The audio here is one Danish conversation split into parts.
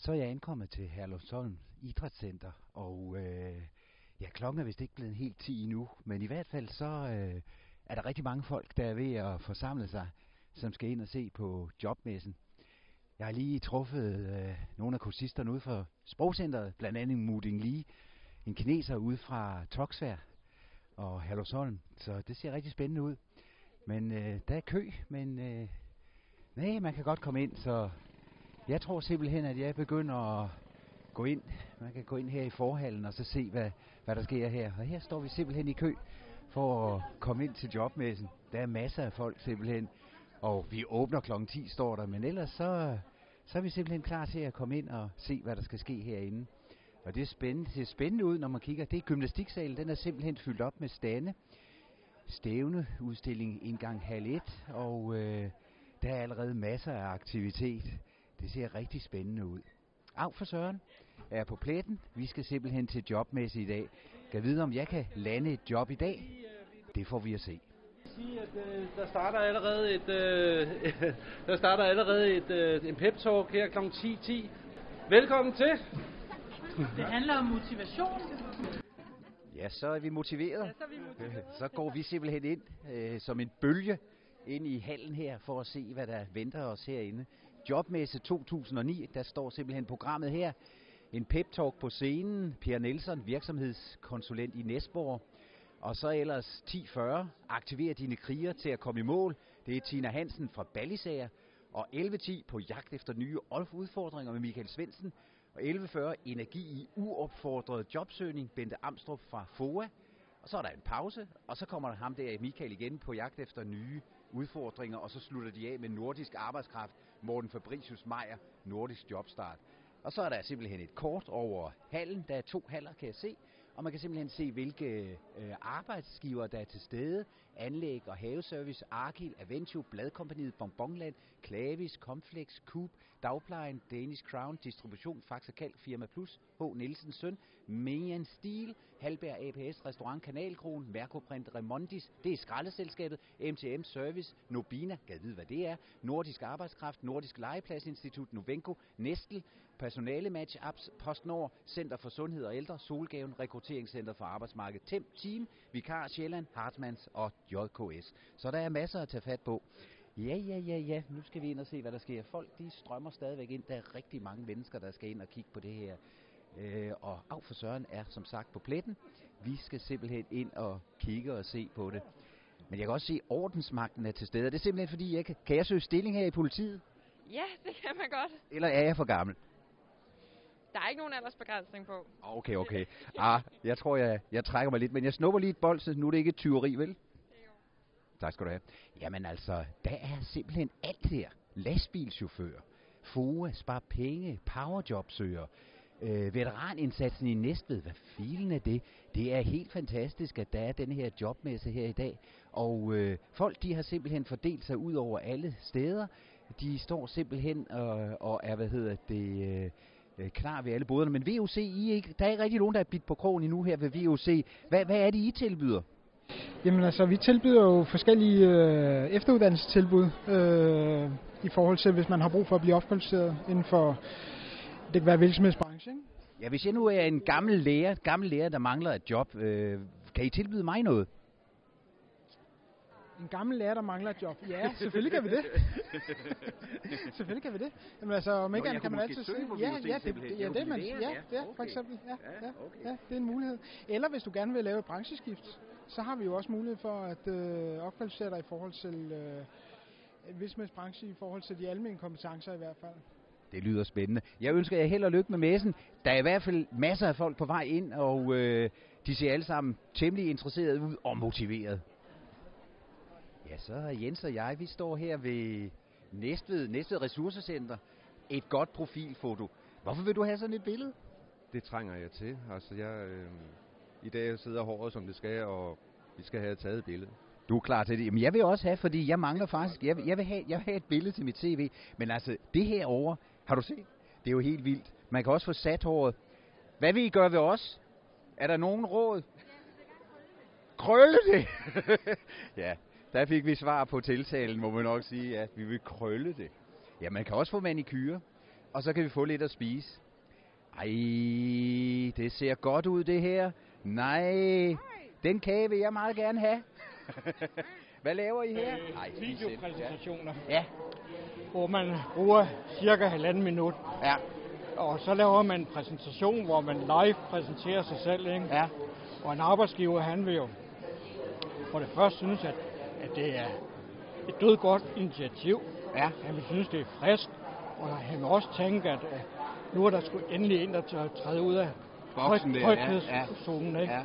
Så er jeg ankommet til Herlufsholm Idrætscenter, og øh, ja, klokken er vist ikke blevet helt 10 endnu, men i hvert fald så øh, er der rigtig mange folk, der er ved at forsamle sig, som skal ind og se på jobmessen. Jeg har lige truffet øh, nogle af kursisterne ude for sprogcenteret, blandt andet Muding Lee, en kineser ude fra Toksvær og Herlufsholm, så det ser rigtig spændende ud. Men øh, der er kø, men øh, nej, man kan godt komme ind, så jeg tror simpelthen, at jeg begynder at gå ind. Man kan gå ind her i forhallen og så se, hvad, hvad der sker her. Og her står vi simpelthen i kø for at komme ind til jobmessen. Der er masser af folk simpelthen. Og vi åbner kl. 10, står der. Men ellers så, så er vi simpelthen klar til at komme ind og se, hvad der skal ske herinde. Og det er spændende. Det ser spændende ud, når man kigger. Det er gymnastiksalen. Den er simpelthen fyldt op med stande. Stævne udstilling indgang halv et. Og øh, der er allerede masser af aktivitet. Det ser rigtig spændende ud. Af for Søren er på pletten. Vi skal simpelthen til jobmesse i dag. Kan vide, om jeg kan lande et job i dag? Det får vi at se. sige, at øh, der starter allerede et, øh, der starter allerede et, øh, en pep talk her kl. 10.10. 10. Velkommen til. Det handler om motivation. Ja, så er vi motiveret. Ja, så er vi motiveret. Så går vi simpelthen ind øh, som en bølge ind i hallen her for at se, hvad der venter os herinde. Jobmesse 2009, der står simpelthen programmet her. En pep-talk på scenen. Per Nielsen, virksomhedskonsulent i Næsborg. Og så ellers 10.40. Aktiver dine kriger til at komme i mål. Det er Tina Hansen fra Ballisager. Og 11.10 på jagt efter nye udfordringer med Michael Svendsen. Og 11.40 energi i uopfordret jobsøgning. Bente Amstrup fra FOA. Og så er der en pause, og så kommer der ham der, Michael igen, på jagt efter nye udfordringer, og så slutter de af med nordisk arbejdskraft, Morten Fabricius Meier, nordisk jobstart. Og så er der simpelthen et kort over hallen. Der er to haller, kan jeg se. Og man kan simpelthen se, hvilke øh, arbejdsgiver, der er til stede. Anlæg og haveservice, Arkil, Aventio, Bladkompaniet, Bonbonland, Klavis, Comflex, Coop, Dagplejen, Danish Crown, Distribution, Faxe Kalk, Firma Plus, H. Nielsen Søn, Meian Stil, Halberg APS, Restaurant Kanalkron, Mercoprint, Remondis, det er skraldeselskabet, MTM Service, Nobina, gad vide hvad det er, Nordisk Arbejdskraft, Nordisk Legepladsinstitut, Novenco, Nestel, Personale Match Apps, PostNord, Center for Sundhed og Ældre, Solgaven, Rekrutteringscenter for Arbejdsmarkedet, Temp Team, Vikar Sjælland, Hartmanns og JKS. Så der er masser at tage fat på. Ja, ja, ja, ja. Nu skal vi ind og se, hvad der sker. Folk, de strømmer stadigvæk ind. Der er rigtig mange mennesker, der skal ind og kigge på det her. Øh, og Af for Søren er som sagt på pletten. Vi skal simpelthen ind og kigge og se på det. Men jeg kan også se, at ordensmagten er til stede. Det er simpelthen fordi, jeg kan, kan jeg søge stilling her i politiet? Ja, det kan man godt. Eller er jeg for gammel? Der er ikke nogen aldersbegrænsning på. Ah, okay, okay. Ah, jeg tror, jeg, jeg trækker mig lidt, men jeg snupper lige et bold, så nu er det ikke et tyveri, vel? Tak skal du have. Jamen altså, der er simpelthen alt her. Lastbilchauffør, FOA, spar penge, powerjobsøger, øh, veteranindsatsen i Næstved. Hvad filen er det? Det er helt fantastisk, at der er den her jobmesse her i dag. Og øh, folk, de har simpelthen fordelt sig ud over alle steder. De står simpelthen og, og er, hvad hedder det... Øh, øh, klar ved alle boderne. Men VUC, I ikke, der er ikke rigtig nogen, der er bidt på krogen endnu her ved VUC. Hvad, hvad er det, I tilbyder? Jamen altså, vi tilbyder jo forskellige øh, efteruddannelsestilbud øh, i forhold til, hvis man har brug for at blive opkvalificeret inden for, det kan være virksomhedsbranche, ikke? Ja, hvis jeg nu er en gammel lærer, gammel lærer, der mangler et job, øh, kan I tilbyde mig noget? En gammel lærer, der mangler et job. Ja, selvfølgelig kan vi det. selvfølgelig kan vi det. Jamen altså, om ikke andet kan man altid søge Ja, ja, det, simpelthen. ja, det er man, ja, ja. for eksempel. Ja, Ja, ja, det er en mulighed. Eller hvis du gerne vil lave et brancheskift, så har vi jo også mulighed for at øh, opkvalificere dig i forhold til øh, virksomhedsbranche, i forhold til de almindelige kompetencer i hvert fald. Det lyder spændende. Jeg ønsker jer held og lykke med messen. Der er i hvert fald masser af folk på vej ind, og øh, de ser alle sammen temmelig interesserede ud og motiveret. Ja, så er Jens og jeg, vi står her ved Næstved, Næstved Ressourcecenter. Et godt profilfoto. Hvorfor vil du have sådan et billede? Det trænger jeg til. Altså, jeg, øh, I dag sidder håret, som det skal, og vi skal have taget et billede. Du er klar til det. Jamen, jeg vil også have, fordi jeg mangler faktisk, jeg vil, jeg vil, have, jeg vil have et billede til mit tv. Men altså, det her over, har du set? Det er jo helt vildt. Man kan også få sat håret. Hvad vil I gøre ved os? Er der nogen råd? Krølle det! ja, der fik vi svar på tiltalen, må man nok sige, at vi vil krølle det. Ja, man kan også få manikyre. og så kan vi få lidt at spise. Ej, det ser godt ud det her. Nej, den kage vil jeg meget gerne have. Hvad laver I her? Spis selv. videopræsentationer, Ja, hvor man bruger cirka halvanden minut. ja, Og så laver man en præsentation, hvor man live præsenterer sig selv. Ikke? ja. Og en arbejdsgiver, han vil jo for det første synes, at, at det er et død godt initiativ. Ja, Han vil synes, det er frisk. Og han vil også tænke, at nu er der sgu endelig en, der tør træde ud af Boksen der, ja, ja. ikke? ja,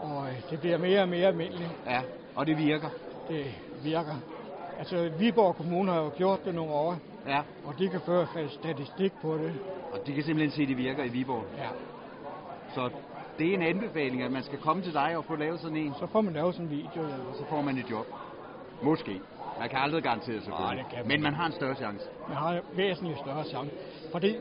Og øh, det bliver mere og mere almindeligt. ja. Og det virker. Det virker. Altså, Viborg Kommune har jo gjort det nogle år, Ja. og de kan føre statistik på det. Og de kan simpelthen se, at det virker i Viborg. Ja. Så det er en anbefaling, at man skal komme til dig og få lavet sådan en, Så får man lavet sådan en video, ja. og så får man et job. Måske. Man kan aldrig garantere selvfølgelig. Nej, det kan man Men man har en større chance. Man har en væsentligt større chance. Fordi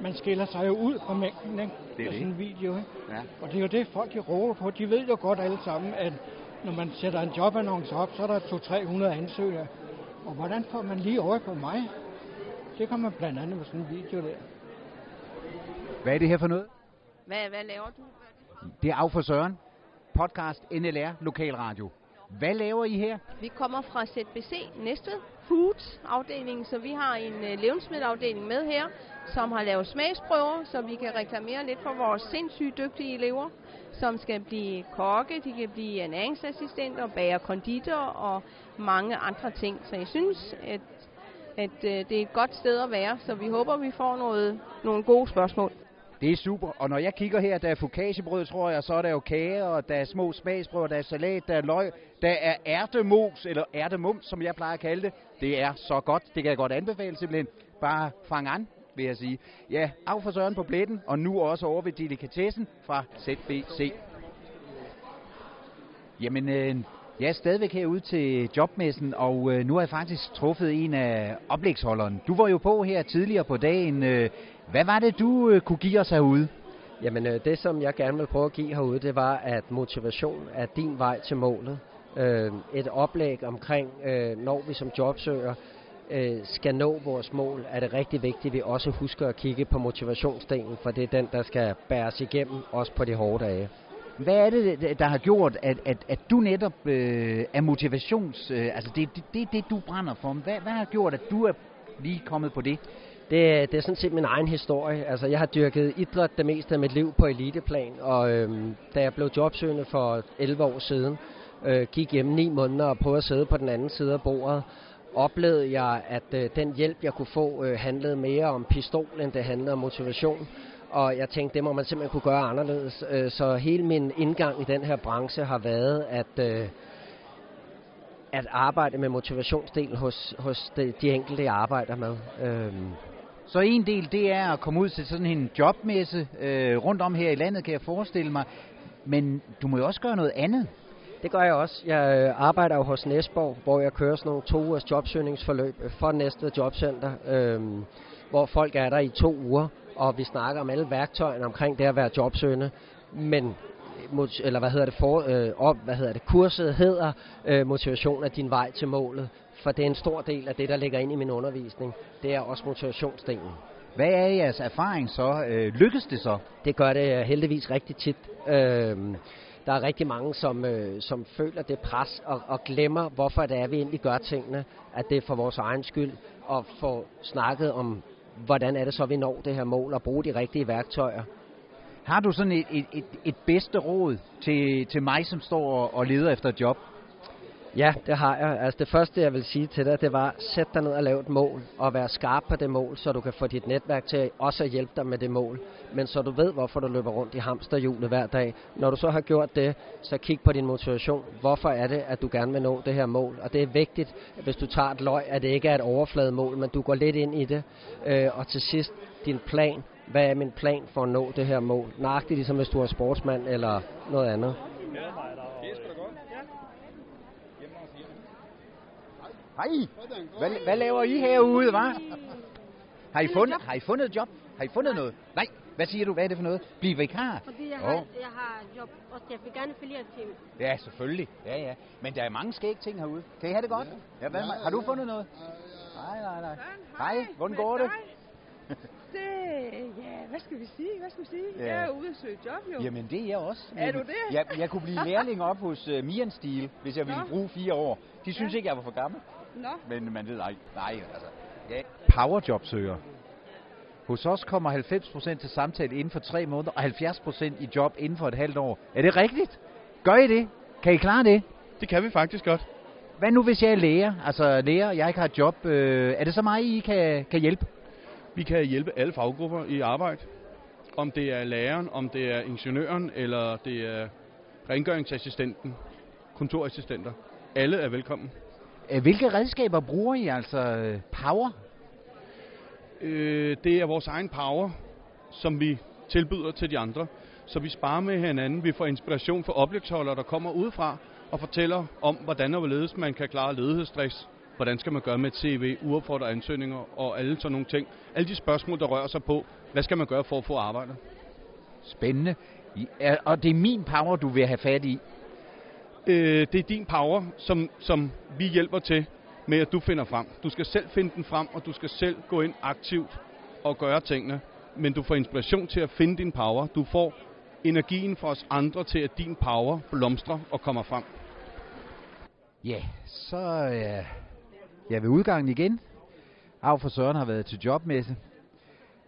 man skiller sig jo ud fra mængden, ikke? Det er Af det. sådan en video, ikke? Ja. Og det er jo det, folk de råber på. De ved jo godt alle sammen, at når man sætter en jobannonce op, så er der 200-300 ansøgere. Og hvordan får man lige øje på mig? Det kan man blandt andet med sådan en video der. Hvad er det her for noget? Hvad, hvad laver du? Det er Af for Søren. Podcast NLR Lokalradio. Hvad laver I her? Vi kommer fra ZBC Næstved Foods afdelingen, så vi har en levnedsmiddelafdeling med her, som har lavet smagsprøver, så vi kan reklamere lidt for vores sindssygt dygtige elever, som skal blive kokke, de kan blive ernæringsassistenter, bager konditor og mange andre ting. Så jeg synes, at, at uh, det er et godt sted at være, så vi håber, vi får noget, nogle gode spørgsmål. Det er super. Og når jeg kigger her, der er fokagebrød, tror jeg, så er der jo kager, og der er små smagsprøver, der er salat, der er løg, der er ærtemos, eller ærtemums, som jeg plejer at kalde det. Det er så godt. Det kan jeg godt anbefale simpelthen. Bare fang an, vil jeg sige. Ja, af for Søren på pletten, og nu også over ved delikatessen fra ZBC. Jamen, øh, jeg er stadigvæk herude til jobmessen, og øh, nu har jeg faktisk truffet en af oplægsholderen. Du var jo på her tidligere på dagen. Øh, hvad var det, du øh, kunne give os herude? Jamen øh, det, som jeg gerne vil prøve at give herude, det var, at motivation er din vej til målet. Øh, et oplæg omkring, øh, når vi som jobsøger øh, skal nå vores mål, er det rigtig vigtigt, at vi også husker at kigge på motivationsdelen, for det er den, der skal bæres igennem, også på de hårde dage. Hvad er det, der har gjort, at, at, at du netop øh, er motivations... Øh, altså, det er det, det, det, du brænder for. Hvad, hvad har gjort, at du er lige kommet på det? Det, det er sådan set min egen historie. Altså, jeg har dyrket idræt det meste af mit liv på eliteplan, og øhm, da jeg blev jobsøgende for 11 år siden, øh, gik hjem 9 måneder og prøvede at sidde på den anden side af bordet, oplevede jeg, at øh, den hjælp, jeg kunne få, øh, handlede mere om pistol, end det handlede om motivation. Og jeg tænkte, det må man simpelthen kunne gøre anderledes. Øh, så hele min indgang i den her branche har været, at... Øh, at arbejde med motivationsdelen hos, hos de, de enkelte, jeg arbejder med. Øhm, så en del, det er at komme ud til sådan en jobmesse øh, rundt om her i landet, kan jeg forestille mig. Men du må jo også gøre noget andet. Det gør jeg også. Jeg øh, arbejder jo hos Næsborg, hvor jeg kører sådan nogle to ugers jobsøgningsforløb for Næstved Jobcenter, øh, hvor folk er der i to uger, og vi snakker om alle værktøjerne omkring det at være jobsøgende. Men øh, eller hvad hedder det for, øh, op, hvad hedder det, kurset hedder øh, motivation af din vej til målet, for det er en stor del af det, der ligger ind i min undervisning. Det er også motivationsdelen. Hvad er jeres erfaring så? Øh, lykkes det så? Det gør det heldigvis rigtig tit. Øh, der er rigtig mange, som, øh, som føler det pres og, og glemmer, hvorfor det er, vi egentlig gør tingene. At det er for vores egen skyld og få snakket om, hvordan er det så, vi når det her mål og bruge de rigtige værktøjer. Har du sådan et, et, et, et bedste råd til, til mig, som står og, og leder efter et job? Ja, det har jeg. Altså det første, jeg vil sige til dig, det var, sæt dig ned og lav et mål, og vær skarp på det mål, så du kan få dit netværk til også at hjælpe dig med det mål. Men så du ved, hvorfor du løber rundt i hamsterhjulet hver dag. Når du så har gjort det, så kig på din motivation. Hvorfor er det, at du gerne vil nå det her mål? Og det er vigtigt, hvis du tager et løg, at det ikke er et overflademål, men du går lidt ind i det. Øh, og til sidst, din plan. Hvad er min plan for at nå det her mål? Nøjagtigt ligesom hvis du er sportsmand eller noget andet. Hej, hvad, hvad laver I herude, hva'? Har I, fundet, har I fundet et job? Har I fundet noget? Nej, hvad siger du? Hvad er det for noget? Bliv vikar? Fordi jeg har, jeg har job, og jeg vil gerne affiliere til Ja, selvfølgelig. Ja, ja. Men der er mange skæg ting herude. Kan I have det godt? Ja, hvad, har du fundet noget? Nej, nej, nej. Hej, hvordan går det? Det, ja, hvad skal vi sige? Hvad skal vi sige? Ja. Jeg er ude at søge job, jo. Jamen, det er jeg også. Er du det? Jeg, jeg kunne blive lærling op hos uh, Mian Steel, hvis jeg ville Nå. bruge fire år. De synes Ja. ikke, jeg var for gammel. Nå, Men man ved ej. Nej, altså. Ja. Powerjobsøger. Hos os kommer 90% til samtale inden for tre måneder, og 70% i job inden for et halvt år. Er det rigtigt? Gør I det? Kan I klare det? Det kan vi faktisk godt. Hvad nu, hvis jeg er læger? Altså læger, jeg ikke har et job. Øh, er det så mig, I kan, kan hjælpe? Vi kan hjælpe alle faggrupper i arbejde. Om det er læreren, om det er ingeniøren, eller det er rengøringsassistenten, kontorassistenter. Alle er velkommen. Øh, Hvilke redskaber bruger I? Altså øh, power? Øh, det er vores egen power, som vi tilbyder til de andre. Så vi sparer med hinanden. Vi får inspiration fra oplægsholdere, der kommer udefra og fortæller om, hvordan og hvorledes man kan klare ledighedsstress. Hvordan skal man gøre med et CV, uopfordrede ansøgninger og alle sådan nogle ting. Alle de spørgsmål, der rører sig på, hvad skal man gøre for at få arbejde? Spændende. Er, og det er min power, du vil have fat i. Øh, det er din power, som, som vi hjælper til med, at du finder frem. Du skal selv finde den frem, og du skal selv gå ind aktivt og gøre tingene. Men du får inspiration til at finde din power. Du får energien fra os andre til, at din power blomstrer og kommer frem. Ja, så er jeg ved udgangen igen. Af for Søren har været til jobmesse.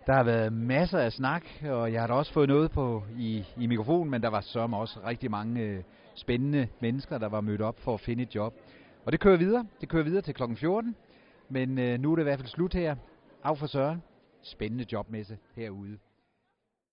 Der har været masser af snak, og jeg har da også fået noget på i, i mikrofonen, men der var som også rigtig mange øh, spændende mennesker, der var mødt op for at finde et job. Og det kører videre. Det kører videre til kl. 14. Men øh, nu er det i hvert fald slut her. Af for Søren. Spændende jobmesse herude.